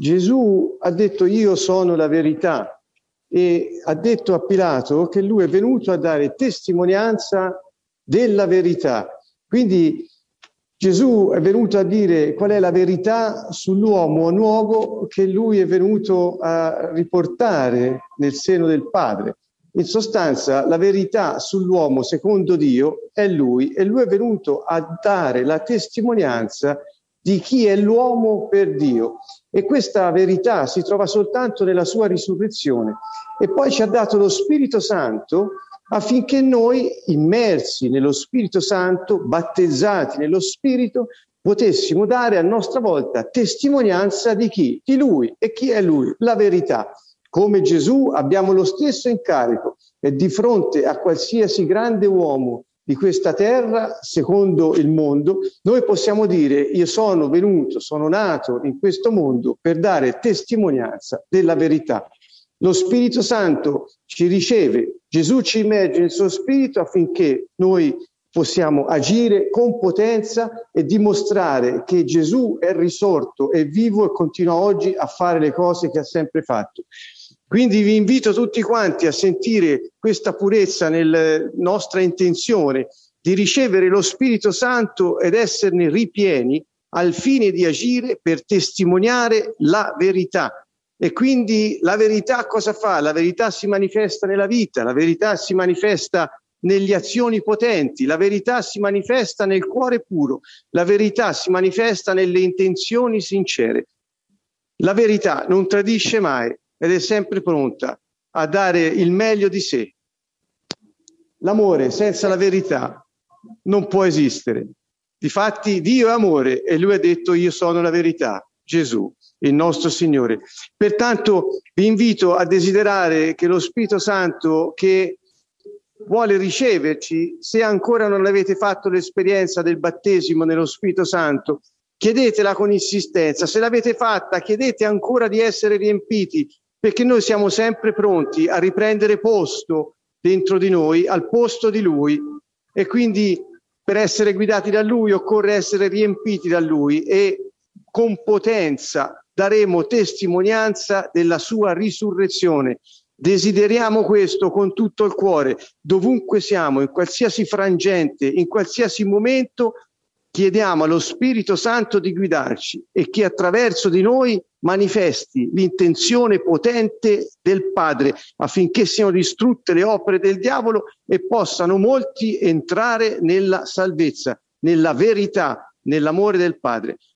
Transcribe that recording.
Gesù ha detto io sono la verità e ha detto a Pilato che lui è venuto a dare testimonianza della verità. Quindi Gesù è venuto a dire qual è la verità sull'uomo nuovo che lui è venuto a riportare nel seno del Padre. In sostanza, la verità sull'uomo secondo Dio è lui e lui è venuto a dare la testimonianza di chi è l'uomo per Dio. E questa verità si trova soltanto nella sua risurrezione. E poi ci ha dato lo Spirito Santo affinché noi, immersi nello Spirito Santo, battezzati nello Spirito, potessimo dare a nostra volta testimonianza di chi? Di Lui. E chi è Lui? La verità. Come Gesù abbiamo lo stesso incarico e di fronte a qualsiasi grande uomo di questa terra, secondo il mondo, noi possiamo dire io sono venuto, sono nato in questo mondo per dare testimonianza della verità. Lo Spirito Santo ci riceve, Gesù ci immerge nel suo Spirito affinché noi possiamo agire con potenza e dimostrare che Gesù è risorto, è vivo e continua oggi a fare le cose che ha sempre fatto. Quindi vi invito tutti quanti a sentire questa purezza nella nostra intenzione di ricevere lo Spirito Santo ed esserne ripieni al fine di agire per testimoniare la verità, e quindi la verità cosa fa? La verità si manifesta nella vita, la verità si manifesta negli azioni potenti, la verità si manifesta nel cuore puro, la verità si manifesta nelle intenzioni sincere. La verità non tradisce mai ed è sempre pronta a dare il meglio di sé. L'amore senza la verità non può esistere. Difatti Dio è amore e lui ha detto io sono la verità, Gesù il nostro Signore. Pertanto vi invito a desiderare che lo Spirito Santo che vuole riceverci, se ancora non avete fatto l'esperienza del battesimo nello Spirito Santo, chiedetela con insistenza. Se l'avete fatta, chiedete ancora di essere riempiti, perché noi siamo sempre pronti a riprendere posto dentro di noi, al posto di Lui. E quindi per essere guidati da Lui occorre essere riempiti da Lui e con potenza daremo testimonianza della sua risurrezione. Desideriamo questo con tutto il cuore, dovunque siamo, in qualsiasi frangente, in qualsiasi momento, chiediamo allo Spirito Santo di guidarci e che attraverso di noi manifesti l'intenzione potente del Padre affinché siano distrutte le opere del diavolo e possano molti entrare nella salvezza, nella verità, nell'amore del Padre.